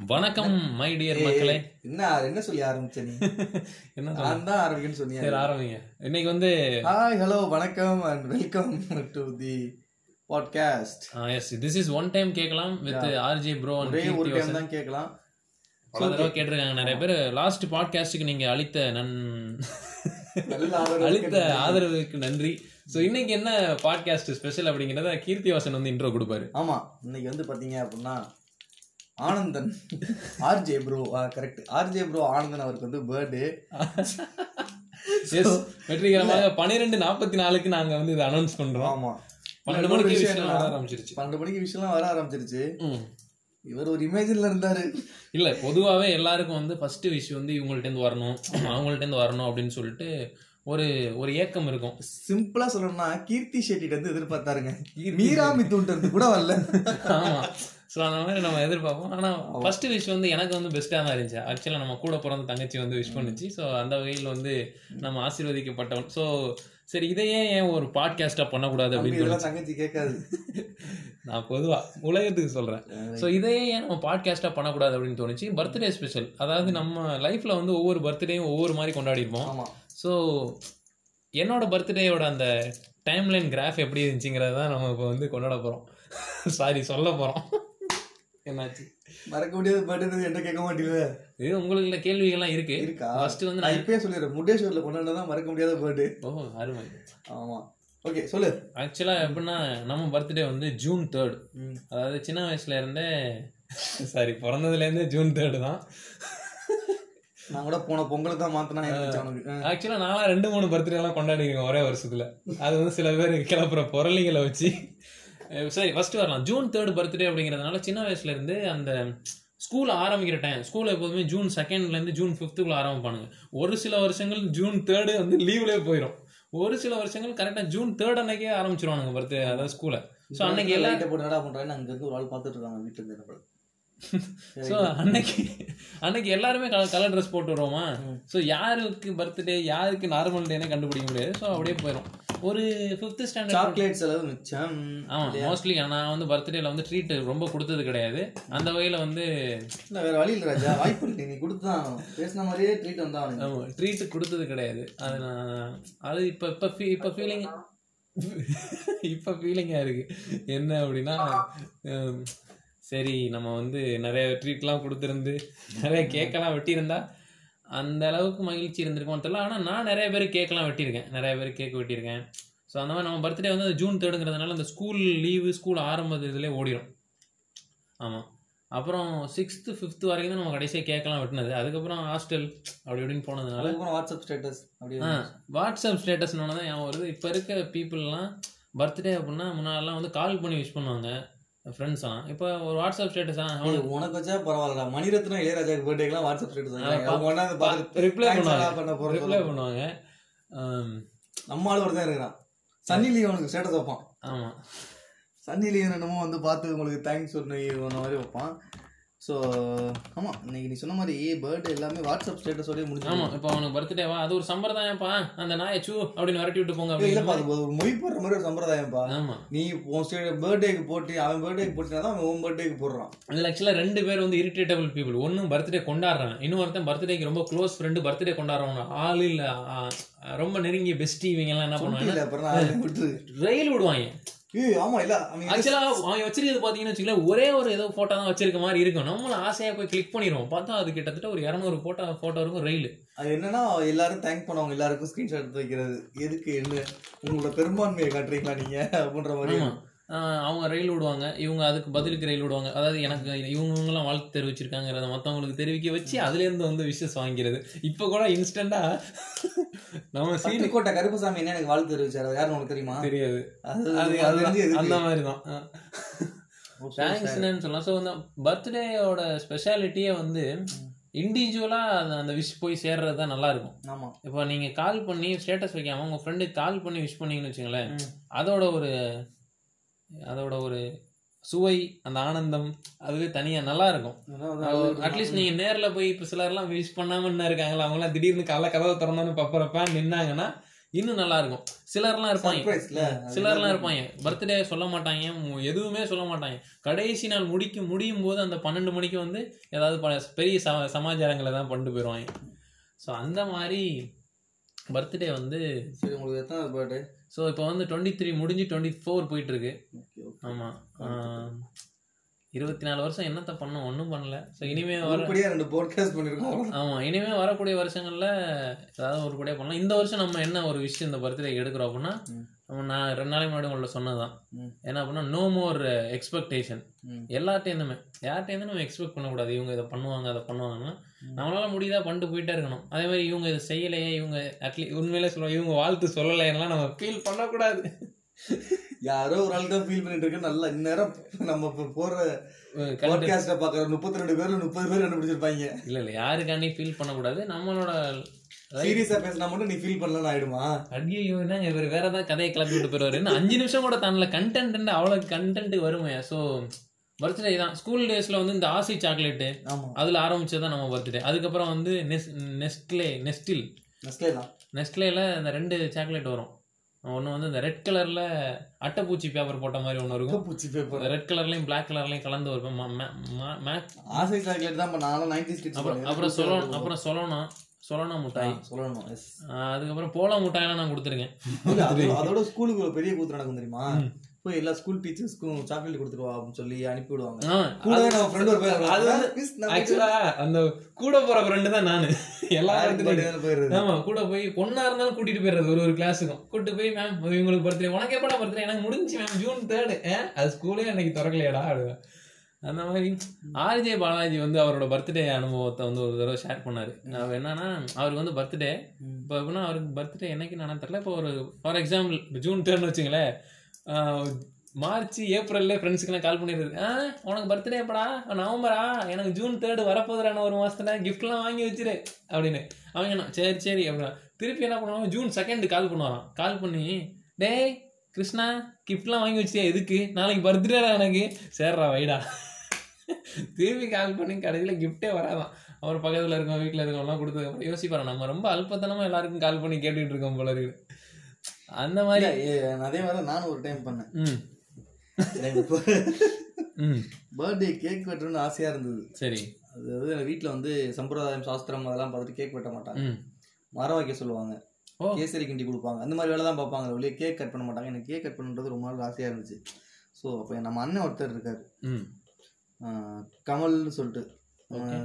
வணக்கம் my dear மக்களே. என்ன என்ன சொல்லி ஆரம்பிச்ச நீ? என்ன நான் தான் ஆரம்பிக்கன்னு சொன்னியா சரி ஆரம்பிங்க. இன்னைக்கு வந்து ஹாய் ஹலோ வணக்கம் and welcome to the podcast yes this is one time கேட்கலாம் வித் ஆர்ஜே ப்ரோ ஒரே ஒரு டைம் தான் கேட்கலாம். பல தடவை கேட்டிருக்காங்க நிறைய பேர். லாஸ்ட் பாட்காஸ்ட்டுக்கு நீங்க அளித்த நன் அளித்த ஆதரவுக்கு நன்றி. ஸோ இன்னைக்கு என்ன பாட்காஸ்ட் ஸ்பெஷல் அப்படிங்கிறத கீர்த்திவாசன் வந்து இன்ட்ரோ கொடுப்பாரு. ஆமா இன்னைக்கு வந்து பாத்தீங்க அப்படின்னா Anandan. RJ bro correct RJ bro Anandan அவருக்கு வந்து பர்த்டே எஸ் வெற்றிகரமாக பன்னிரெண்டு நாற்பத்தி நாலுக்கு நாங்க வந்து இதை அனௌன்ஸ் பண்றோம். ஆமா. பன்னெண்டு மணிக்கு விஷயம் விஷயம் வர ஆரம்பிச்சிருச்சு. பன்னெண்டு மணிக்கு விஷயம்லாம் வர ஆரம்பிச்சிருச்சு. இவர் ஒரு இமேஜின்ல இருந்தாரு. இல்ல பொதுவாவே எல்லாருக்கும் வந்து ஃபர்ஸ்ட் விஷ் வந்து இவங்கள்ட்ட இருந்து வரணும் அவங்கள்ட்ட இருந்து வரணும் அப்படின்னு சொல்லிட்டு ஒரு ஒரு ஏக்கம் இருக்கும். சிம்பிளா சொல்லணும்னா கீர்த்தி ஷெட்டிட்ட இருந்து எதிர்பார்த்தாருங்க. மீரா மித்துன்ட்டு இருந்து கூட வரல. ஆமா. ஸோ அந்த மாதிரி நம்ம எதிர்பார்ப்போம். ஆனா ஃபர்ஸ்ட் விஷ் வந்து எனக்கு வந்து பெஸ்ட்டாக தான் இருந்துச்சு. ஆக்சுவலாக நம்ம கூட பிறந்த தங்கச்சி வந்து விஷ் பண்ணுச்சு. ஸோ அந்த வகையில் வந்து நம்ம ஆசீர்வதிக்கப்பட்டவன். ஸோ சரி இதையே ஏன் ஒரு பாட்காஸ்டாக பண்ணக்கூடாது அப்படின்னு தங்கச்சி கேட்காது. நான் பொதுவா உலகத்துக்கு சொல்றேன். ஸோ இதையே ஏன் நம்ம பாட்காஸ்ட்டாக பண்ணக்கூடாது அப்படின்னு தோணுச்சு? பர்த்டே ஸ்பெஷல் அதாவது நம்ம லைஃப்ல வந்து ஒவ்வொரு பர்த்டேயும் ஒவ்வொரு மாதிரி கொண்டாடிருப்போம் ஆமா. ஸோ என்னோட பர்த்டேயோட அந்த டைம்லைன் கிராஃப் எப்படி இருந்துச்சுங்கிறத தான் நம்ம இப்போ வந்து கொண்டாட போகிறோம் சாரி சொல்ல போகிறோம் என்னாச்சு? மறக்க முடியாத பர்த்டே என்ன கேட்க மாட்டீங்க இது உங்களுக்கு கேள்விகள்லாம் இருக்கு. இருக்கா? ஃபர்ஸ்ட் வந்து நான் இப்பயே சொல்லிடுறேன். முட்டேஸ்வரில் கொண்டாடுதான் மறக்க முடியாத பர்த்டே ஓ அருமை. ஆமா. ஓகே சொல்லு. ஆக்சுவலாக எப்படின்னா நம்ம பர்த்டே வந்து ஜூன் தேர்ட். அதாவது சின்ன வயசுல இருந்தே சாரி பிறந்ததுலேருந்தே ஜூன் தேர்டு தான். நான் கூட போன பொங்கலுக்கு தான் மாத்தினா. ஆக்சுவலாக நான்லாம் ரெண்டு மூணு பர்த்டே எல்லாம் கொண்டாடிருக்கேன் ஒரே வருஷத்துல. அது வந்து சில பேர் கிளப்புற புரளிங்களை வச்சு. சரி ஃபர்ஸ்ட் வரலாம். ஜூன் தேர்ட் பர்த்டே அப்படிங்கிறதுனால சின்ன வயசுல இருந்து அந்த ஸ்கூல் ஆரம்பிக்கிற டைம் ஸ்கூல் எப்போதுமே ஜூன் செகண்ட்ல இருந்து ஜூன் ஃபிஃப்த்துக்குள்ள ஆரம்பிப்பானுங்க. ஒரு சில வருஷங்கள் ஜூன் தேர்டு வந்து லீவ்லேயே போயிடும் ஒரு சில வருஷங்கள் கரெக்டாக ஜூன் தேர்ட் அன்னைக்கே ஆரம்பிச்சிருவானுங்க பர்த்டே அதாவது ஸ்கூலை ஸோ அன்னைக்கு எல்லா போட்டு என்னடா பண்றான்னு அங்க இருந்து ஒரு ஆள் பார்த்துட்டு இருக்காங்க வீட்டுல இருந்து என்ன ஸோ அன்னைக்கு அன்னைக்கு எல்லாருமே கலர் கலர் ட்ரெஸ் போட்டு வருவோமா. ஸோ யாருக்கு பர்த்டே யாருக்கு நார்மல் டேனே கண்டுபிடிக்க முடியாது. ஸோ அப்படியே போயிடும் ஒரு ஃபிஃப்த் ஸ்டாண்டர்ட் சாக்லேட் செலவு மிச்சம். ஆமாம் மோஸ்ட்லி நான் வந்து பர்த்டேல வந்து ட்ரீட் ரொம்ப கொடுத்தது கிடையாது. அந்த வகையில் வந்து இல்ல வேற வழி இல்ல ராஜா. வாய்ப்பு இருக்கு. நீ கொடுத்துதான் பேசின மாதிரியே ட்ரீட் வந்தா அவனுக்கு. ட்ரீட் கொடுத்தது கிடையாது. அது நான் அது இப்போ இப்போ ஃபீ இப்போ ஃபீலிங் இப்போ ஃபீலிங்காக இருக்கு. என்ன அப்படின்னா சரி நம்ம வந்து நிறைய ட்ரீட்லாம் கொடுத்துருந்து நிறைய கேக்கெல்லாம் வெட்டியிருந்தா அந்த அளவுக்கு மகிழ்ச்சி இருந்திருக்கும்னு தெரியல. ஆனால் நான் நிறைய பேர் கேக்கெல்லாம் வெட்டியிருக்கேன். நிறைய பேர் கேக் வெட்டியிருக்கேன். ஸோ அந்த மாதிரி நம்ம பர்த்டே வந்து ஜூன் தேர்டுங்கிறதுனால அந்த ஸ்கூல் லீவு ஸ்கூல் ஆரம்பத்து இதுலேயே ஓடிடும் ஆமாம் அப்புறம் சிக்ஸ்த்து ஃபிஃப்த்து வரைக்கும் தான் நம்ம கடைசியாக கேக்கெல்லாம் வெட்டினது. அதுக்கப்புறம் ஹாஸ்டல் அப்படி இப்படின்னு போனதுனால. வாட்ஸ்அப் ஸ்டேட்டஸ் அப்படியே ஆ வாட்ஸ்அப் ஸ்டேட்டஸ்னு தான் ஞாபகம் வருது. இப்போ இருக்க பீப்புளெலாம் பர்த்டே அப்படின்னா முன்னாடிலாம் வந்து கால் பண்ணி விஷ் பண்ணுவாங்க. ஃப்ரெண்ட்ஸ்லாம் இப்போ ஒரு வாட்ஸ்அப் ஸ்டேட்டஸா ஏய், உனக்கு வச்சா பரவாயில்லடா. மணிரத்னம் இளையராஜாக்கு பர்த்டேக்கெல்லாம் வாட்ஸ்அப் ஸ்டேட்டஸ் ரிப்ளை பண்ண போறோம் ரிப்ளை பண்ணுவாங்க. நம்ம ஆளு ஒருத்தன் இருக்கிறான். சன்னி லியோனுக்கு ஸ்டேட்டஸ் வைப்பான். ஆமாம் சன்னி லியோன் என்னமோ வந்து பார்த்து உங்களுக்கு தேங்க்ஸ் சொன்ன மாதிரி வைப்பான். ஸோ ஆமா இன்னைக்கு நீ சொன்ன மாதிரி பர்த்டே எல்லாமே வாட்ஸ்அப் ஸ்டேட்டஸோடய முடிஞ்சு ஆமாம் இப்போ அவனுக்கு பர்த்டேவா அது ஒரு சம்பிரதாயம்ப்பா. அந்த நாயை சூ அப்படின்னு விரட்டி விட்டு போங்க இல்லப்பா அது ஒரு மொய் போடுற மாதிரி ஒரு சம்பிரதாயம்ப்பா. ஆமாம் நீ உன் பர்த்டேக்கு போட்டு அவன் பர்த்டேக்கு போட்டினா தான் அவன் உன் பர்த்டேக்கு போடுறான். இதில் ஆக்சுவலாக ரெண்டு பேர் வந்து இரிட்டேட்டபிள் பீப்புள் ஒன்றும் பர்த்டே கொண்டாடுறான் இன்னொருத்தன் பர்த்டேக்கு ரொம்ப க்ளோஸ் ஃப்ரெண்டு பர்த்டே கொண்டாடுறவங்க ஆள் இல்லை ரொம்ப நெருங்கிய பெஸ்டி இவங்கெல்லாம் என்ன பண்ணுவாங்க ரயில் விடுவாங்க. ஆக்சுவலா அவன் வச்சிருக்கிறது பாத்தீங்கன்னு வச்சுக்கல ஒரே ஒரு ஏதோ போட்டோ தான் வச்சிருக்க மாதிரி இருக்கும். நம்மளும் ஆசையா போய் கிளிக் பண்ணிடுவோம். பார்த்தா அது கிட்டத்தட்ட ஒரு இரநூறு போட்டோ போட்டோ இருக்கும் ரயில் அது என்னன்னா எல்லாரும் தேங்க் பண்ணவங்க எல்லாருக்கும் ஸ்கிரீன்ஷாட் எடுத்து வைக்கிறது. எதுக்கு என்ன? உங்களோட பெரும்பான்மையை காட்டுறீங்களா நீங்க? அப்படின்ற மாதிரி. அவங்க ரயில் விடுவாங்க இவங்க அதுக்கு பதிலுக்கு ரயில் விடுவாங்க அதாவது எனக்கு இவங்கெல்லாம் வாழ்த்து தெரிவிச்சிருக்காங்கிறத மற்றவங்களுக்கு தெரிவிக்க வச்சு அதுல இருந்து வந்து விஷஸ் வாங்கிறது. இப்போ கூட இன்ஸ்டண்டா நம்ம சீனி சீனிக்கோட்டை கருப்பசாமி என்ன எனக்கு வாழ்த்து தெரிவிச்சாரு? அது யாருன்னு உனக்கு தெரியுமா? தெரியாது. அது அது அது வந்து? அந்த மாதிரி தான் sad. தேங்க்ஸ்ன்னு சொல்லலாம். ஸோ இந்த பர்த்டேயோட ஸ்பெஷாலிட்டியே வந்து இண்டிவிஜுவலாக அந்த விஷ் போய் சேர்றது தான் நல்லா இருக்கும் ஆமா. இப்போ நீங்கள் கால் பண்ணி ஸ்டேட்டஸ் வைக்காம உங்கள் ஃப்ரெண்டுக்கு கால் பண்ணி விஷ் பண்ணீங்கன்னு வச்சுங்களேன். அதோட ஒரு அதோட ஒரு சுவை அந்த ஆனந்தம் அதுவே தனியாக நல்லா இருக்கும். அட்லீஸ்ட் நீங்கள் நேரில் போய் இப்போ சிலர்லாம் விஷ் பண்ணாமல் என்ன இருக்காங்களா? அவங்களாம் திடீர்னு காலைல கதவை திறந்தோன்னு பப்பரப்பா நின்னாங்கன்னா இன்னும் நல்லா இருக்கும். சிலர்லாம் இருப்பாங்க. சிலர்லாம் இருப்பாங்க. பர்த்டே சொல்ல மாட்டாங்க எதுவுமே சொல்ல மாட்டாங்க. கடைசி நாள் முடிக்க முடியும் போது அந்த பன்னெண்டு மணிக்கு வந்து ஏதாவது பெரிய ச சமாச்சாரங்களை தான் பண்ணிட்டு போயிடுவாங்க ஸோ அந்த மாதிரி பர்த்டே வந்து சரி உங்களுக்கு எத்தனை பர்த்டே ஸோ இப்போ வந்து டுவெண்ட்டி த்ரீ முடிஞ்சு டுவெண்ட்டி ஃபோர் போயிட்டு இருக்கு. ஓகே ஆமாம் இருபத்தி நாலு வருஷம் என்னத்த பண்ணோம்? ஒன்றும் பண்ணல. ஸோ இனிமே வர உருப்படியா ரெண்டு போட்காஸ்ட் பண்ணிருக்கோம். ஆமாம் இனிமே வரக்கூடிய வருஷங்களில் ஏதாவது ஒரு கூடயே பண்ணலாம். இந்த வருஷம் நம்ம என்ன ஒரு விஷயம் இந்த பர்த்டே எடுக்கிறோம் அப்படின்னா. நம்ம நான் ரெண்டு நாளைக்கு முன்னாடி உங்கள்ட்ட சொன்னதுதான். ம். என்ன அப்படின்னா நோ மோர் எக்ஸ்பெக்டேஷன் ம். எல்லார்ட்டேருந்துமே யார்ட்டேருந்து நம்ம எக்ஸ்பெக்ட் பண்ணக்கூடாது. இவங்க இதை பண்ணுவாங்க அதை பண்ணுவாங்கன்னா. நம்மளால முடியுதா பண்ணிட்டு போயிட்டே இருக்கணும். அதே மாதிரி இவங்க இதை செய்யலையே இவங்க அட்லீஸ்ட் உண்மையிலே சொல்லுவாங்க இவங்க வாழ்த்து சொல்லலைன்னா நம்ம ஃபீல் பண்ணக்கூடாது. யாரோ ஒரு ஆள் தான் ஃபீல் பண்ணிட்டு இருக்கு. நல்லா இந்நேரம் நம்ம போற பாட்காஸ்ட பாக்குற முப்பத்தி ரெண்டு பேர்ல முப்பது பேர் கண்டுபிடிச்சிருப்பாங்க. இல்லை இல்லை யாருக்காண்டி ஃபீல் பண்ணக்கூடாது? நம்மளோட சீரியஸா பேசினா மட்டும் நீ ஃபீல் பண்ணலன்னு ஆயிடுமா? ஐயோ இவர்? வேற ஏதாவது கதையை கிளப்பி விட்டு இன்னும் அஞ்சு நிமிஷம் கூட தானல கண்டென்ட் அவ்வளோ கண்டென்ட் வருமே. ஸோ பர்த்டே தான். ஸ்கூல் டேஸ்ல வந்து இந்த ஆசி சாக்லேட்டு அதில் ஆரம்பிச்சது தான் நம்ம பர்த்டே அதுக்கப்புறம் வந்து நெஸ் நெஸ்ட்லே நெஸ்டில். நெஸ்லே தான். நெஸ்ட்லேல இந்த ரெண்டு சாக்லேட் வரும். ஒன்று வந்து இந்த ரெட் கலரில் அட்டைப்பூச்சி பேப்பர் போட்ட மாதிரி ஒன்று இருக்கும். பூச்சி பேப்பர் ரெட் கலர்லையும் பிளாக் கலர்லையும் கலந்து மா- ஆசை சாக்லேட் தான் நானும் நைன்டி அப்புறம் அப்புறம் சொல்லணும் அப்புறம் சொல்லணும். சொல்லணும் மிட்டாய். ஆஹ் அதுக்கப்புறம் போலா மிட்டாயெல்லாம் நான் கொடுத்துருக்கேன். அதோட- ஸ்கூலுக்கு ஒரு பெரிய கூத்து நடக்கும் தெரியுமா. போய் எல்லா ஸ்கூல் டீச்சர்ஸ்க்கும் சாக்லேட் கொடுத்துருவா அப்படின்னு சொல்லி அனுப்பி விடுவாங்க அந்த கூட போற ஃப்ரெண்டு தான் நானு. எல்லா யாருக்கு இடத்துலயும் birthday போயிடுறது. ஆமா கூட போய் பொண்ணா இருந்தாலும் கூட்டிட்டு போயிடுறது ஒரு ஒரு கிளாஸுக்கும் கூட்டிட்டு போய் மேம் இவங்களுக்கு பர்த்டே உனக்கு எப்படா பர்த்டே எனக்கு முடிஞ்சு மேம் ஜூன் தேர்டு அது ஸ்கூலே எனக்கு திறக்கலையாடா அப்படிதான் அந்த மாதிரி ஆர்ஜே பாலாஜி வந்து அவரோட பர்த்டே அனுபவத்தை வந்து ஒரு தடவை ஷேர் பண்ணாரு. அவர் என்னன்னா அவருக்கு வந்து பர்த்டே. இப்போ எப்படின்னா அவருக்கு பர்த்டே என்னைக்கு நான் தெரியல. இப்போ ஒரு ஃபார் எக்ஸாம்பிள் ஜூன் தேர்ட்னு வச்சுங்களேன். மார்ச் ஏப்ரல்ல ஃப்ரெண்ட்ஸுக்கெல்லாம் கால் பண்ணிடுறது ஆ உனக்கு பர்த்டே எப்படா? நவம்பரா? எனக்கு ஜூன் தேர்டு வரப்போதுறான ஒரு மாதத்துல கிஃப்ட்லாம் வாங்கி வச்சிரு அப்படின்னு. அவங்க என்ன சரி சரி அப்படின்னா. திருப்பி என்ன பண்ணுவாங்க? June second call பண்ணுவாராம். கால் பண்ணி டேய் கிருஷ்ணா கிஃப்ட்லாம் வாங்கி வச்சியா எதுக்கு? நாளைக்கு பர்த்டேடா எனக்கு? சேர்றா வைடா. திருப்பி கால் பண்ணி கடைசியில் கிஃப்டே வராதான். அவர் பக்கத்தில் இருக்கோம் வீட்டில் இருக்கோம்லாம் கொடுத்ததுக்கப்புறம் யோசிப்பாரு நம்ம ரொம்ப அல்பத்தனமாக எல்லாருக்கும் கால் பண்ணி கேட்டுக்கிட்டு இருக்கோம் போல இருக்குது. அந்த மாதிரி அதே மாதிரி நானும் ஒரு டைம் பண்ணேன். பர்த்டே கேக் வெட்டணும்னு ஆசையா இருந்தது. சரி. அது வந்து எங்க வீட்ல வந்து சம்பிரதாயம் சாஸ்திரம் அதெல்லாம் பார்த்துட்டு கேக் வெட்ட மாட்டாங்க. மரம் வைக்க சொல்லுவாங்க. ஓ. கேசரி கிண்டி கொடுப்பாங்க. அந்த மாதிரி வேலை தான் பார்ப்பாங்க. வெளியே கேக் கட் பண்ண மாட்டாங்க. எனக்கு கேக் கட் பண்ணுறது ரொம்ப நாள் ஆசையா இருந்துச்சு. ஸோ அப்போ நம்ம அண்ணன் ஒருத்தர் இருக்காரு. கமல்னு சொல்லிட்டு.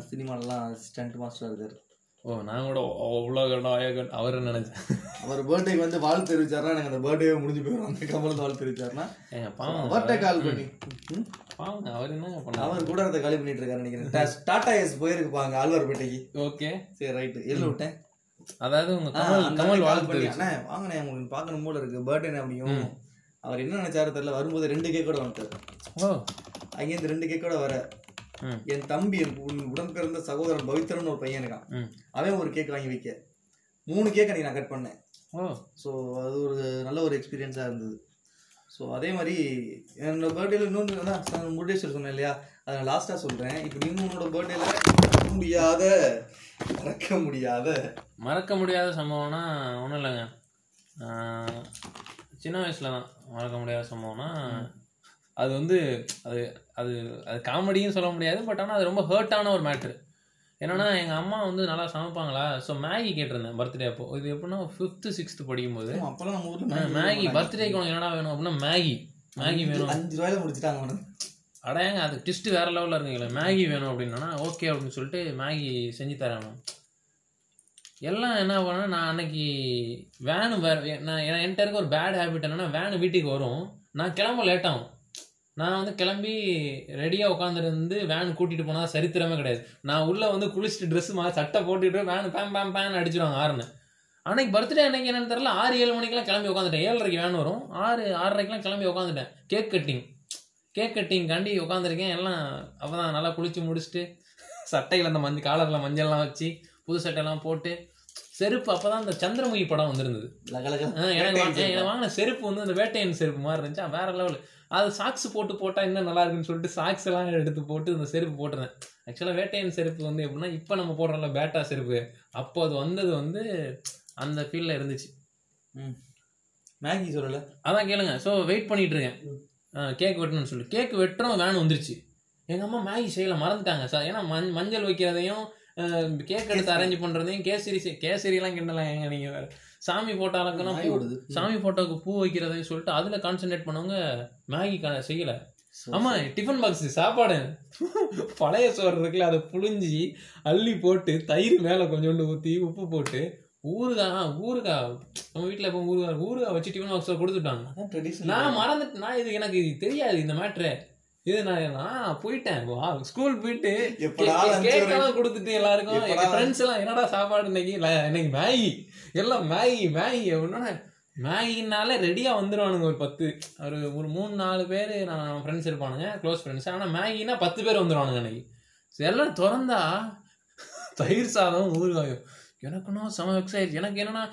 சினிமாலலாம் ஸ்டண்ட் மாஸ்டர் இருக்காரு. ஓ நான் கூட அவ்வளோ நாயகன் அவர் நினைச்சேன் அவர் பர்த்டேக்கு வந்து வாழ்த்து தெரிவிச்சாருன்னா எனக்கு அந்த பர்த்டே முடிஞ்சு போயிடும் அந்த கமல் வாழ்த்து தெரிவிச்சாருன்னா ஏங்க பாவம். அவர்கிட்ட கால் பண்ணி. ம், பாவங்க அவர் என்ன பண்ணார்? அவர் கூட அதை காலி பண்ணிட்டு இருக்காரு நினைக்கிறேன். டா- டாடா எஸ் போயிருப்பாங்க ஆழ்வார்பேட்டைக்கு ஓகே. சரி ரைட்டு எதில் விட்டேன்? அதாவது உங்க கமல் கமல் வாழ்த்து பண்ணி, வாங்கண்ணே உங்களுக்கு பார்க்கணும் போல இருக்கு. பர்த்டே அப்படியும் அவர் என்ன நினைச்சாரு தெரியல வரும்போது ரெண்டு கேக்கோட வந்துட்டாரு ஓ. அங்கேருந்து ரெண்டு கேக்கோட வர. ம் என் தம்பி என் உடன் பிறந்த சகோதரன் பவித்ரன் ஒரு பையன் இருக்கான். அவன் ஒரு கேக் வாங்கி வைக்க. மூணு கேக் அன்னைக்கு நான் கட் பண்ணேன். ஸோ அது ஒரு நல்ல ஒரு எக்ஸ்பீரியன்ஸாக இருந்தது. ஸோ அதே மாதிரி என்னோட பர்த்டேல இன்னொன்று தான் முருடேஸ்வர் சொன்னேன் இல்லையா? அதை நான் லாஸ்ட்டாக சொல்கிறேன் இப்போ நீ உன்னோட பர்த்டேல முடியாத மறக்க முடியாத. மறக்க முடியாத சம்பவம்னா ஒன்றும் இல்லைங்க. சின்ன வயசுல தான் மறக்க முடியாத சம்பவம்னா அது வந்து அது அது அது காமெடியும் சொல்ல முடியாது பட் ஆனால் அது ரொம்ப ஹர்ட்டான ஒரு மேட்ரு என்னன்னா எங்கள் அம்மா வந்து நல்லா சமைப்பாங்களா? ஸோ மேகி கேட்டிருந்தேன் பர்த்டே அப்போ. இது எப்படின்னா ஃபிஃப்த்து சிக்ஸ்த்து படிக்கும்போது. மேகி. பர்த்டேக்கு உனக்கு என்னடா வேணும் அப்படின்னா மேகி மேகி வேணும். அஞ்சு ரூபாயில முடிச்சிட்டாங்க அடையாங்க அது டிஸ்ட் வேற லெவலில் இருக்குங்களே. மேகி வேணும் அப்படின்னா ஓகே அப்படின்னு சொல்லிட்டு மேகி செஞ்சு தரேன் எல்லாம் என்ன பண்ணா நான் அன்னைக்கு வேனு வேற நான் என்- என்கிட்ட இருக்க ஒரு பேட் ஹேபிட் என்னன்னா வேனு வீட்டுக்கு வரும். நான் கிளம்ப லேட் ஆகும். நான் வந்து கிளம்பி ரெடியாக உட்காந்துருந்து வேன் கூட்டிகிட்டு போனால் சரித்திரமே கிடையாது. நான் உள்ளே வந்து குளிச்சுட்டு ட்ரெஸ் மாதிரி சட்டை போட்டுட்டு வேன் பேம் பேம் பேன் அடிச்சிருவாங்க ஆறுன்னு. அன்னைக்கு பர்த்டே அன்னைக்கு என்னன்னு தெரியல ஆறு ஏழு மணிக்கெல்லாம் கிளம்பி உட்காந்துட்டேன் ஏழரைக்கு வேன் வரும். ஆறு ஆறரைக்கெல்லாம் கிளம்பி உட்காந்துட்டேன் கேக் கட்டிங் கேக் கட்டிங் காண்டி உட்காந்துருக்கேன் எல்லாம் அப்போ தான் நல்லா குளிச்சு முடிச்சுட்டு சட்டையில் அந்த மஞ்சள் காலரில் மஞ்சள்லாம் வச்சு புது சட்டையெல்லாம் போட்டு செருப்பு அப்போ தான் அந்த சந்திரமுகி படம் வந்திருந்தது. எனக்கு வாங்கின செருப்பு வந்து அந்த வேட்டையன் செருப்பு மாதிரி இருந்துச்சா. வேற லெவல் அது சாக்ஸ் போட்டு போட்டா இன்னும் நல்லா இருக்குன்னு சொல்லிட்டு சாக்ஸ் எல்லாம் எடுத்து போட்டு இந்த செருப்பு போட்டிருந்தேன். ஆக்சுவலாக வேட்டையன் செருப்பு வந்து எப்படின்னா இப்போ நம்ம போடுறோம்ல பேட்டா செருப்பு. அப்போ அது வந்தது வந்து அந்த ஃபீல்டில் இருந்துச்சு. ம். மேகி சொல்லல. அதான் கேளுங்க. ஸோ வெயிட் பண்ணிட்டு இருக்கேன் கேக் வெட்டணும்னு சொல்லி. கேக் வெட்டுறோம் வேன் வந்துருச்சு. எங்கள் அம்மா மேகி செய்யல மறந்துட்டாங்க. சார் ஏன்னா மஞ் மஞ்சள் வைக்கிறதையும் கேக் எடுத்து அரேஞ்ச் பண்ணுறதையும் கேசரி கேசரிலாம் கிண்டலாம் ஏங்க நீங்கள் வேறு. சாமி போட்டோ அளக்கெல்லாம் நாய் பூ சாமி போட்டோக்கு பூ வைக்கிறதையும் சொல்லிட்டு அதில் கான்சென்ட்ரேட் பண்ணவங்க மேகி செய்யலை. ஆமா டிஃபன் பாக்ஸ் சாப்பாடு. பழைய சோறு இருக்குல்ல அதை புழிஞ்சி அள்ளி போட்டு தயிர் மேலே கொஞ்சோண்டு ஊற்றி உப்பு போட்டு ஊறுகாய் ஊறுகாய். நம்ம வீட்டில் இப்போ ஊறுகாய் ஊறுகாய் வச்சு டிஃபன் பாக்ஸில் கொடுத்துட்டாங்க. நான் மறந்துட்டு நான் இது எனக்கு இது தெரியாது இந்த மேட்ரு இது நான் நான் போயிட்டேன். ஸ்கூல் போயிட்டு எப்படா lunch கேக் வரும்? எல்லாம் கொடுத்துட்டு எல்லாருக்கும் எங்க ஃப்ரெண்ட்ஸ் எல்லாம் என்னடா சாப்பாடு இன்னைக்கு? இன்னைக்கு மேகி. எல்லாம் மேகி மேகி. அப்படின்னா மேகினாலே ரெடியாக வந்துடுவானுங்க ஒரு பத்து. ஒரு ஒரு மூணு நாலு பேர் நான் ஃப்ரெண்ட்ஸ் இருப்பானுங்க க்ளோஸ் ஃப்ரெண்ட்ஸ் ஆனால் மேகினா பத்து பேர் வந்துடுவானுங்க அன்னைக்கு. எல்லாம் திறந்தா தயிர் சாதம் ஊறுகாயும். எனக்குன்னா செம வெக்ஸ் எனக்கு என்னன்னா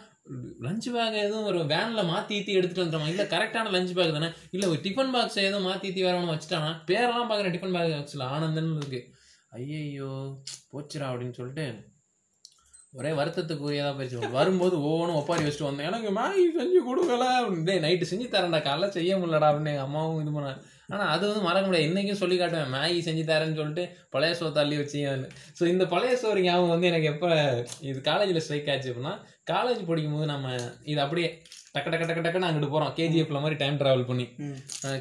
லஞ்ச் பேக் எதுவும் ஒரு வேனில் மாற்றி ஈத்தி எடுத்துட்டு வந்துட்டோமா இல்லை கரெக்டான லஞ்ச் பேக் தானே. இல்லை ஒரு டிஃபன் பாக்ஸ் எதுவும் மாற்றி ஈத்தி வேற ஒன்று வச்சுட்டானா? பேரெல்லாம் பார்க்குறேன் டிஃபன் பேக் வச்சுல. ஆனந்தன் இருக்கு. ஐயையோ போச்சுடா அப்படின்னு சொல்லிட்டு ஒரே வருத்தத்துக்குரியதா போயிடுச்சு வரும்போது ஒவ்வொன்றும் ஒப்பாரி வச்சுட்டு வந்தேன். எனக்கு மேகி செஞ்சு கொடுக்கல. அப்படின்னு. நைட்டு செஞ்சு தரேன்டா. காலைல செய்ய முடியலடா. அப்படின்னு எங்கள் அம்மாவும் இது பண்ணாங்க. ஆனால் அது வந்து மறக்க முடியாது. இன்னைக்கும் சொல்லி காட்டுவேன். மேகி செஞ்சு தரேன்னு சொல்லிட்டு பழைய சோறு தள்ளி வச்சு ஸோ இந்த பழைய சோறு ஞாபகம் வந்து எனக்கு எப்போ இது காலேஜில் ஸ்ட்ரைக் ஆச்சு அப்படின்னா காலேஜ் படிக்கும்போது நம்ம இது அப்படியே டக்கு டக்கு டக்கு டக்குன்னு அங்கிட்டு போகிறோம் கேஜிஎஃப்ல மாதிரி டைம் ட்ராவல் பண்ணி.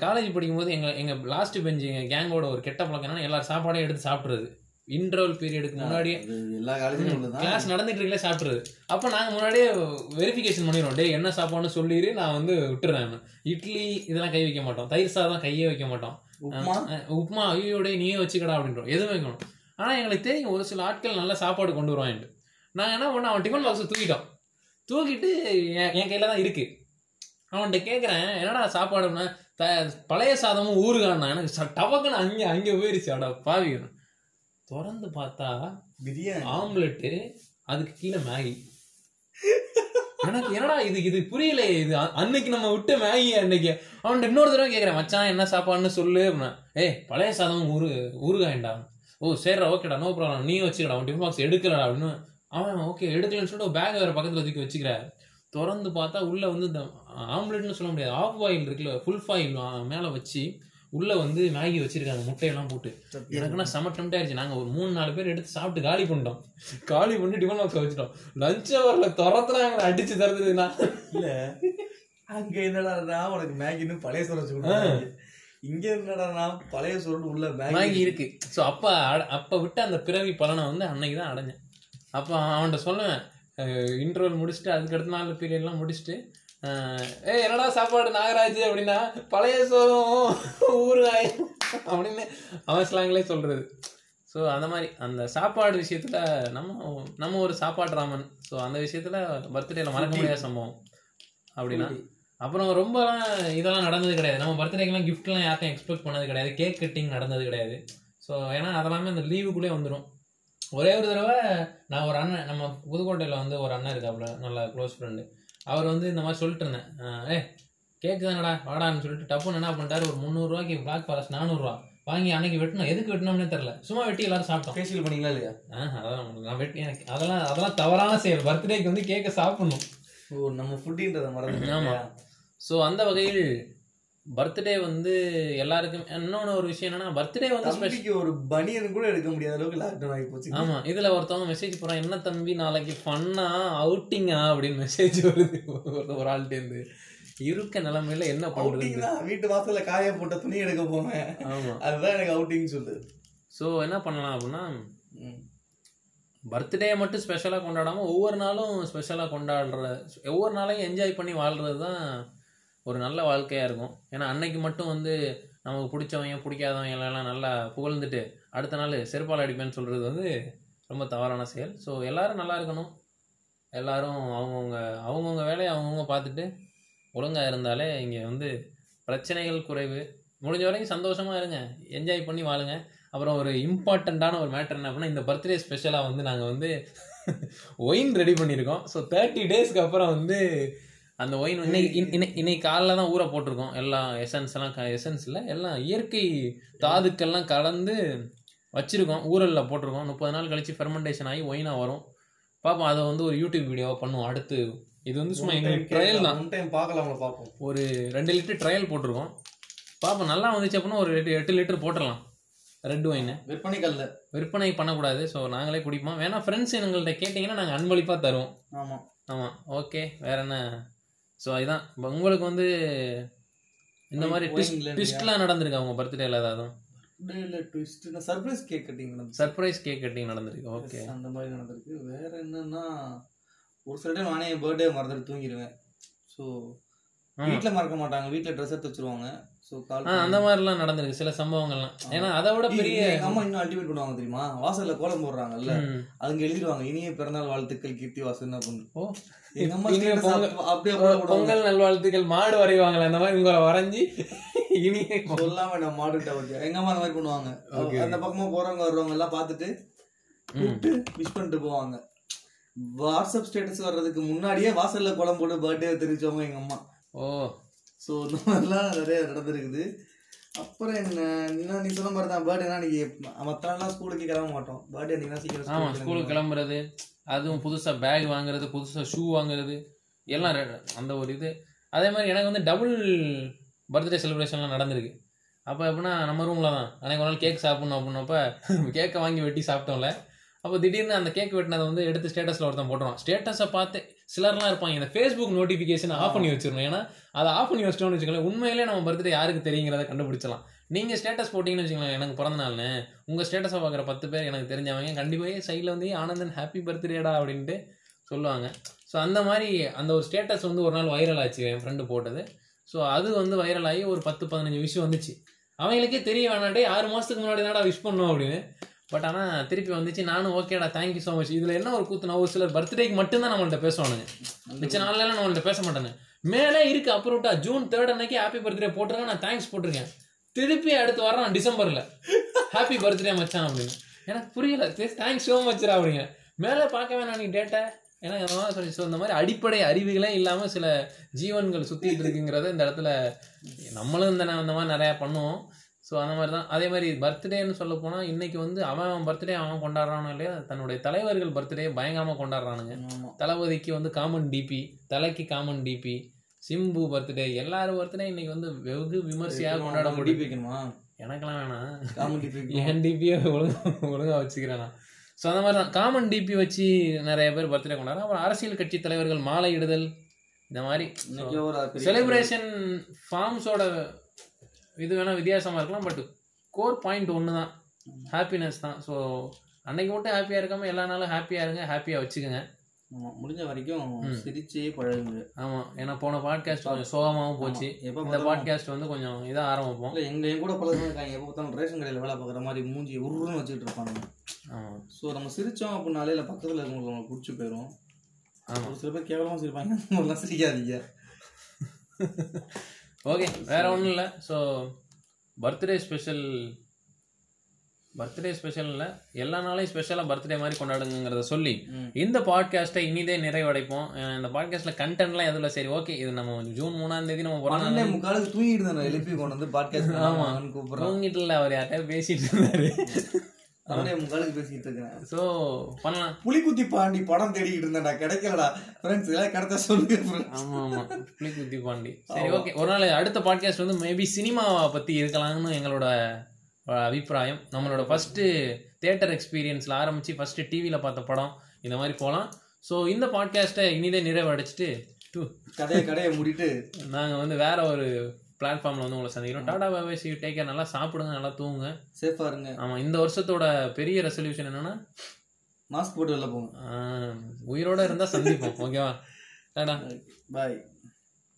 காலேஜ் படிக்கும்போது எங்கள் எங்கள் லாஸ்ட் பெஞ்சு எங்கள் கேங்கோட ஒரு கெட்ட பழக்கம் என்னன்னா எல்லாரும் சாப்பாடையும் எடுத்து சாப்பிட்றது. இன்டர்வல் பீரியடுக்கு முன்னாடியே எல்லா உள்ளதுதான் கிளாஸ் நடந்துட்டு இருக்கல சாப்பிட்றது அப்போ நாங்கள் முன்னாடியே வெரிஃபிகேஷன் பண்ணிடுவோம் டேய் என்ன சாப்பாடுன்னு சொல்லிடு நான் வந்து விட்டுறேன் இட்லி இதெல்லாம் கை வைக்க மாட்டோம். தயிர் சாதம் கையே வைக்க மாட்டோம். உப்புமா? உப்புமா ஐயோ டேய் நீயே வச்சுக்கடா அப்படின்றோம். எதுவும் வைக்கணும். ஆனால் எங்களுக்கு தெரியும் ஒரு சில ஆட்கள் நல்ல சாப்பாடு கொண்டு வருவான்ட்டு. நாங்கள் என்ன பண்ணோம் அவன் டிஃபன் பாக்ஸை தூக்கிட்டோம். தூக்கிட்டு என் என் கையில் தான் இருக்கு. அவன்கிட்ட கேட்குறேன் என்னடா சாப்பாடுன்னா த பழைய சாதமும் ஊறுகான்னா எனக்கு டபக்குன்னு அங்கே அங்கே போயிருச்சு. அட பாவி திறந்து பார்த்தா பிரியாணி. ஆம்லெட்டு அதுக்கு கீழே மேகி. எனக்கு என்னடா இது இது புரியலையே இது அன்னைக்கு நம்ம விட்ட மேகி அன்னைக்கு. அவன்கிட்ட இன்னொரு தடவை கேட்குறேன் மச்சான் என்ன சாப்பாடுன்னு சொல்லு ஏய் பழைய சாதம் ஊரு ஊறுகாயண்டா ஓ சரிடா ஓகேடா நோ ப்ராப்ளம் நீ வச்சுக்கடா அவன் டிஃபன் பாக்ஸ் எடுக்கலடா அப்படின்னு. அவன் ஓகே எடுக்கலன்னு சொல்லிட்டு பேக் வேற பக்கத்தில் தூக்கி வச்சுக்கிறாரு திறந்து பார்த்தா உள்ள வந்து இந்த ஆம்லெட்னு சொல்ல முடியாது. ஆஃப் பாயில் இருக்குல்ல ஃபுல் ஃபாயில் மேலே வச்சு உள்ள வந்து மேகி வச்சிருக்காங்க முட்டையெல்லாம் போட்டு. எனக்குன்னா செம டெம்ட் ஆயிடுச்சு. நாங்க ஒரு மூணு நாலு பேர் எடுத்து சாப்பிட்டு காலி பண்ணிட்டோம். காலி பண்ணி டிஃபன் பாக்ஸ் வச்சுட்டோம். லஞ்ச் ஹவர்ல துரத்துல எங்களை அடிச்சு தருதுன்னா இல்ல. அங்க என்னடா உனக்கு மேகின்னு பழைய சோறு வச்சு கொடுத்தாங்க. இங்க என்னடா பழைய சோறு உள்ள மேகி இருக்கு. ஸோ அப்ப அட- அப்ப விட்ட அந்த பிறவி பலனை வந்து அன்னைக்கு தான் அடைஞ்சேன். அப்போ அவன்கிட்ட சொல்லுவேன் இன்டர்வல் முடிச்சுட்டு அதுக்கு அடுத்த நாள் பீரியட்லாம் முடிச்சுட்டு ஏ என்னடா சாப்பாடு நாகராஜ் அப்படின்னா பழைய சோறும் ஊறுகாய் அப்படின்னு அவன் ஸ்லாங்லேயே சொல்றது. ஸோ அந்த மாதிரி அந்த சாப்பாடு விஷயத்துல நம்ம நம்ம ஒரு சாப்பாடு ராமன். ஸோ அந்த விஷயத்துல பர்த்டேல மறக்க முடியாத சம்பவம். அப்படின்னா அப்புறம் ரொம்பலாம் இதெல்லாம் நடந்தது கிடையாது. நம்ம பர்த்டேக்கெல்லாம் கிஃப்ட்லாம் யாருக்கும் எக்ஸ்பெக்ட் பண்ணது கிடையாது. கேக் கட்டிங் நடந்தது கிடையாது. ஸோ ஏன்னா அதெல்லாமே அந்த லீவுக்குள்ளே வந்துடும் ஒரே ஒரு தடவை நான் ஒரு அண்ணன் நம்ம புதுக்கோட்டையில் வந்து ஒரு அண்ணன் இருக்காப்புல நல்ல க்ளோஸ் ஃப்ரெண்டு அவர் வந்து இந்த மாதிரி சொல்லிட்டு இருந்தேன். ஏ கேக்கு தானடா வாடான்னு சொல்லிட்டு டப்புன்னு என்ன பண்ணிட்டாரு? ஒரு முந்நூறுரூவாய்க்கு பிளாக் ஃபாரஸ்ட் நானூறுரூவா வாங்கி அன்னைக்கு வெட்டணும் எதுக்கு வெட்டணும்னே தெரில சும்மா வெட்டி எல்லாரும் சாப்பிட்டோம். ஃபேஷியல் பண்ணீங்களா இல்லையா? அதெல்லாம் நான் வெட்டி எனக்கு அதெல்லாம் அதெல்லாம் தவறான செயல். பர்த்டேக்கு வந்து கேக்கை சாப்பிடணும். ஓ நம்ம ஃபுட்டின்றத மறந்து ஆமா. ஸோ அந்த வகையில் பர்த்டே வந்து எல்லாருக்கும் இன்னொன்று ஒரு விஷயம் என்னன்னா பர்த்டே வந்து ஸ்பெஷல் ஒரு பனியன் கூட எடுக்க முடியாத அளவுக்கு லாக்டவுன் ஆகி போச்சு. ஆமா இதுல ஒருத்தவங்க மெசேஜ் போறான் என்ன தம்பி நாளைக்கு ஃபன்னா அவுட்டிங்கா அப்படின்னு மெசேஜ் வருது. ஒரு- ஒரு ஆள்கிட்ட இருந்து. இருக்க நிலைமையில என்ன பண்றது? தான். வீட்டு வாசல்ல காய போட்ட துணி எடுக்க போவேன். ஆமா. அதுதான் எனக்கு அவுட்டிங் சொல்லுது. ஸோ என்ன பண்ணலாம் அப்படின்னா. பர்த்டே மட்டும் ஸ்பெஷலாக கொண்டாடாம ஒவ்வொரு நாளும் ஸ்பெஷலாக கொண்டாடுற ஒவ்வொரு நாளையும் என்ஜாய் பண்ணி வாழ்றது தான் ஒரு நல்ல வாழ்க்கையாக இருக்கும். ஏன்னா அன்னைக்கு மட்டும் வந்து நமக்கு பிடிச்சவங்க பிடிக்காதவங்க எல்லாம் நல்லா புகழ்ந்துட்டு அடுத்த நாள் செருப்பால் அடிப்பேன்னு சொல்கிறது வந்து ரொம்ப தவறான செயல். ஸோ எல்லோரும் நல்லா இருக்கணும். எல்லோரும் அவங்கவுங்க அவங்கவுங்க வேலையை அவங்கவுங்க பார்த்துட்டு ஒழுங்காக இருந்தாலே இங்கே வந்து பிரச்சனைகள் குறைவு. முடிஞ்ச வரைக்கும் சந்தோஷமாக இருங்க. என்ஜாய் பண்ணி வாழுங்க. அப்புறம் ஒரு இம்பார்ட்டண்ட்டான ஒரு மேட்டர் என்ன அப்படின்னா இந்த பர்த்டே ஸ்பெஷலாக வந்து நாங்கள் வந்து ஒயின் ரெடி பண்ணியிருக்கோம். ஸோ தேர்ட்டி டேஸ்க்கு அப்புறம் வந்து அந்த ஒயின் இன்னை- இன்னைக்கு காலைல தான் ஊற போட்டிருக்கோம். எல்லாம் எசன்ஸ் எல்லாம் எசன்ஸ் இல்லை எல்லாம் இயற்கை தாதுக்கள்லாம் கலந்து வச்சிருக்கோம். ஊரலில் போட்டிருக்கோம். முப்பது நாள் கழிச்சு ஃபெர்மெண்டேஷன் ஆகி ஒயினாக வரும். பார்ப்போம் அதை வந்து ஒரு யூடியூப் வீடியோவாக பண்ணுவோம். அடுத்து இது வந்து சும்மா எங்களுக்கு ட்ரையல் தான். டைம் பார்க்கலாம் பார்ப்போம். ஒரு ரெண்டு லிட்டர் ட்ரையல் போட்டிருக்கோம். பார்ப்போம் நல்லா வந்துச்சு அப்படின்னா ஒரு எட்டு எட்டு லிட்டர் போட்டுடலாம். ரெட் ஒயின் விற்பனை கல்ல விற்பனை பண்ணக்கூடாது. ஸோ நாங்களே குடிப்போம்? வேணா ஃப்ரெண்ட்ஸ் எங்கள்கிட்ட கேட்டிங்கன்னா நாங்கள் அன்பளிப்பாக தருவோம். ஆமா. ஆமாம் ஓகே வேற என்ன? ஸோ இப்போ உங்களுக்கு வந்து இந்த மாதிரி ட்விஸ்ட் ட்விஸ்ட்லாம் நடந்திருக்கு அவங்க பர்த்டேல ஏதாவது? Surprise cake cutting surprise cake cutting நடந்திருக்கு. ஓகே அந்த மாதிரி நடந்திருக்கு. வேற என்னன்னா ஒரு சில டைம் நானே என் பர்த்டே மறந்துட்டு தூங்கிடுவேன் ஸோ வீட்ல மறக்க மாட்டாங்க. வீட்ல ட்ரெஸ் எடுத்து வச்சிருவாங்க. அந்த மாதிரிலாம் நடந்திருக்கு சில சம்பவங்கள்லாம். ஏன்னா அதை விட பெரிய அம்மா இன்னும் அல்டிமேட் பண்ணுவாங்க தெரியுமா? வாசல்ல கோலம் போடுறாங்கல்ல. அதுங்க எழுதிடுவாங்க இனிய பிறந்தநாள் வாழ்த்துக்கள் கீர்த்தி வாசன் அப்படியே பொங்கல் நல்வாழ்த்துக்கள் மாடு வரைவாங்களே அந்த மாதிரி உங்களை வரைஞ்சி இனிய சொல்லாம நான் மாடுட்ட ஓகே. எங்க அம்மா அந்த மாதிரி பண்ணுவாங்க. அந்த பக்கமா போறவங்க வர்றவங்க எல்லாம் பார்த்துட்டு கூப்பிட்டு விஷ் பண்ணிட்டு போவாங்க. வாட்ஸ்அப் ஸ்டேட்டஸ் வர்றதுக்கு முன்னாடியே வாசல்ல கோலம் போட்டு பர்த்டே தெரிவிச்சவங்க எங்க அம்மா. ஓ. ஸோ இந்த மாதிரிலாம் நிறைய நடந்திருக்குது. அப்புறம் என்ன? இன்னும் நீ சொன்ன மாதிரி தான் பர்த்டேனா நீங்க மற்ற நாள்லாம் ஸ்கூலுக்கு கிளம்ப மாட்டோம். பர்த்டே நீங்க சீக்கிரம் ஆமா school ஸ்கூலுக்கு கிளம்புறது அதுவும் புதுசா பேக் வாங்குறது புதுசா ஷூ வாங்குறது எல்லாம் அந்த ஒரு இது. அதே மாதிரி எனக்கு வந்து டபுள் பர்த்டே செலிப்ரேஷன்லாம் நடந்திருக்கு. அப்போ எப்படின்னா நம்ம ரூமில் தான். அன்னைக்கு ஒரு நாள் கேக் சாப்பிடணும் அப்படின்னப்ப கேக்கை வாங்கி வெட்டி சாப்பிட்டோம்ல. அப்போ திடீர்னு அந்த கேக் வெட்டினதை வந்து எடுத்து ஸ்டேட்டஸில் ஒருத்தன் போட்டுருவோம் ஸ்டேட்டஸை பார்த்து சிலர்லாம் இருப்பாங்க. இந்த ஃபேஸ்புக் நோட்டிஃபிகேஷன் ஆஃப் பண்ணி வச்சிடணும். ஏன்னா அதை ஆஃப் பண்ணி வச்சிட்டோம்னு வச்சுக்கோங்களேன் உண்மையிலே நம்ம பர்த்டே யாருக்கு தெரியுங்கிறத கண்டுபிடிச்சலாம் நீங்கள் ஸ்டேட்டஸ் போட்டிங்கன்னு வச்சுக்கோங்களேன் எனக்கு பிறந்த நாள்னு. உங்கள் ஸ்டேட்டஸை பார்க்குற பத்து பேர் எனக்கு தெரிஞ்சவங்க கண்டிப்பாக சைடில் வந்து ஆனந்தன் ஹாப்பி பர்த்டேடா அப்படின்ட்டு சொல்லுவாங்க. ஸோ அந்த மாதிரி அந்த ஒரு ஸ்டேட்டஸ் வந்து ஒரு நாள் வைரல் ஆச்சு என் ஃப்ரெண்டு போட்டது. ஸோ அது வந்து வைரல் ஆகி ஒரு பத்து பதினஞ்சு விஷயம் வந்துச்சு. அவங்களுக்கே தெரிய வேணாண்டே ஆறு மாதத்துக்கு முன்னாடி தான்டா விஷ் பண்ணோம் அப்படின்னு. பட் ஆனால் திருப்பி வந்துச்சு நானும் ஓகேடா தேங்க்யூ ஸோ மச் இதில் என்ன ஒரு கூத்துனா ஒரு சிலர் பர்த்டேக்கு மட்டும்தான் நம்மள்ட்ட பேசுவானுங்க. மிச்ச நாள்லாம் நம்மள்ட்ட பேச மாட்டானு மேலே இருக்கு அப்ரூவ்டா ஜூன் தேர்ட் அன்னைக்கு ஹாப்பி பர்த்டே போட்டிருக்கேன் நான் தேங்க்ஸ் போட்டிருக்கேன். திருப்பி அடுத்து வரான் டிசம்பரில் ஹாப்பி பர்த்டே மச்சான் அப்படின்னு. எனக்கு புரியல. தேங்க்ஸ் ஸோ மச்ரா அப்படிங்க மேலே பார்க்க வேணாம் நீ டேட்டா ஏன்னா மாதிரி சொல்லி ஸோ இந்த மாதிரி அடிப்படை அறிவுகளே இல்லாமல் சில ஜீவன்கள் சுற்றிட்டு இருக்குங்கிறத இந்த இடத்துல நம்மளும் இந்த இந்த மாதிரி நிறையா பண்ணுவோம். ஸோ அந்த மாதிரி தான் அதே மாதிரி பர்த்டேன்னு சொல்ல போனால் இன்னைக்கு வந்து அவன் அவன் பர்த்டே அவன் கொண்டாடுறானோ இல்லையா? தன்னுடைய தலைவர்கள் பர்த்டே பயங்கரமாக கொண்டாடுறானுங்க. தளபதிக்கு வந்து காமன் டிபி தலைக்கு காமன் டிபி சிம்பு பர்த்டே எல்லாரும் பர்த்டே இன்னைக்கு வந்து வெகு விமர்சையாக கொண்டாட முடியும். எனக்கெல்லாம் வேணாம். என் டிபியை ஒழுங்கா ஒழுங்கா வச்சுக்கிறேன் ஸோ அந்த மாதிரி தான் காமன் டிபி வச்சு நிறைய பேர் பர்த்டே கொண்டாடுறாங்க. அப்புறம் அரசியல் கட்சி தலைவர்கள் மாலை இடுதல் இந்த மாதிரி. செலிப்ரேஷன் ஃபார்ம்ஸோட இது வேணால் வித்தியாசமாக இருக்கலாம் பட் கோர் பாயிண்ட் ஒன்று தான் ஹாப்பினஸ் தான். ஸோ அன்னைக்கு மட்டும் ஹாப்பியாக இருக்காமல் எல்லா நாளும் ஹாப்பியாக இருங்க ஹாப்பியாக வச்சுக்கோங்க. முடிஞ்ச வரைக்கும் சிரிச்சே பழகுங்க ஆமாம் ஏன்னா போன பாட்காஸ்ட் கொஞ்சம் சோகமாகவும் போச்சு. எப்ப இந்த பாட்காஸ்ட் வந்து கொஞ்சம் இதாக ஆரம்பிப்போம். இல்ல எங்க என் கூட இருக்காங்க எப்போ பார்த்தாலும் ரேஷன் கடையில் வேலை பார்க்குற மாதிரி மூஞ்சி உருன்னு வச்சுட்டு இருப்பாங்க. ஆமாம் ஸோ நம்ம சிரிச்சோம் அப்படின்னாலே இல்லை பக்கத்தில் இருக்கவங்களுக்கு நம்மளுக்கு பிடிச்சி போயிடும் ஆமாம் ஒரு சில பேர் கேவலமாக சிரிப்பாங்க சிரிக்காதீங்க. ஓகே வேற ஒன்றும் இல்லை so birthday special birthday special இல்லை எல்லா நாளையும் ஸ்பெஷலாக பர்த்டே மாதிரி கொண்டாடுங்கிறத சொல்லி. இந்த பாட்காஸ்ட்டை இனிதே நிறைவடைப்போம். இந்த பாட்காஸ்ட்டில் கண்டென்ட்லாம் எதுவும் சரி ஓகே இது நம்ம ஜூன் மூணாம் தேதி நம்ம பன்னெண்டே முக்காலுக்கு தூங்கிட்டு இருந்தேன் எழுப்பி கொண்டு வந்து பாட்காஸ்ட் ஆமா. கூப்பிடுறேன். தூங்கிட்டு இல்லை அவர் யார்கிட்டயா பேசிட்டு இருந்தாரு. பன்னெண்டே முக்காலுக்கு பேசிக்கிட்டு இருக்கேன் ஸோ பண்ணலாம். புலிக்குத்தி பாண்டி படம் தேடிக்கிட்டு இருந்தேன்டா கிடைக்கலடா. ஃப்ரெண்ட்ஸ் எல்லாம் கிடைச்சா சொல்லுங்க friends. ஆமா ஆமா. புலி குத்தி பாண்டி. சரி ஓகே ஒரு நாள் அடுத்த பாட்காஸ்ட் வந்து மேபி சினிமாவை பத்தி இருக்கலாம்னு எங்களோட அபிப்பிராயம். நம்மளோட ஃபர்ஸ்ட் தியேட்டர் எக்ஸ்பீரியன்ஸ்ல ஆரம்பிச்சு ஃபர்ஸ்ட் டிவியில பார்த்த படம் இந்த மாதிரி போகலாம் ஸோ இந்த பாட்காஸ்ட்டை இனிதே நிறைவடைச்சிட்டு டூ. கடையை கடையை மூடிட்டு நாங்க வந்து வேற ஒரு பிளாட்ஃபார்ம்ல வந்து உங்களை சந்திக்கிறோம். டாடா பாபா சி டேக் கேர் நல்லா சாப்பிடுங்க நல்லா தூங்குங்க. சேஃபா இருங்க. ஆமா இந்த வருஷத்தோட பெரிய ரெசல்யூஷன் என்னன்னா? மாஸ்க் போட்டு வெளில போங்க. உயிரோட இருந்தா சந்திப்போம். ஓகேவா டாடா பாய்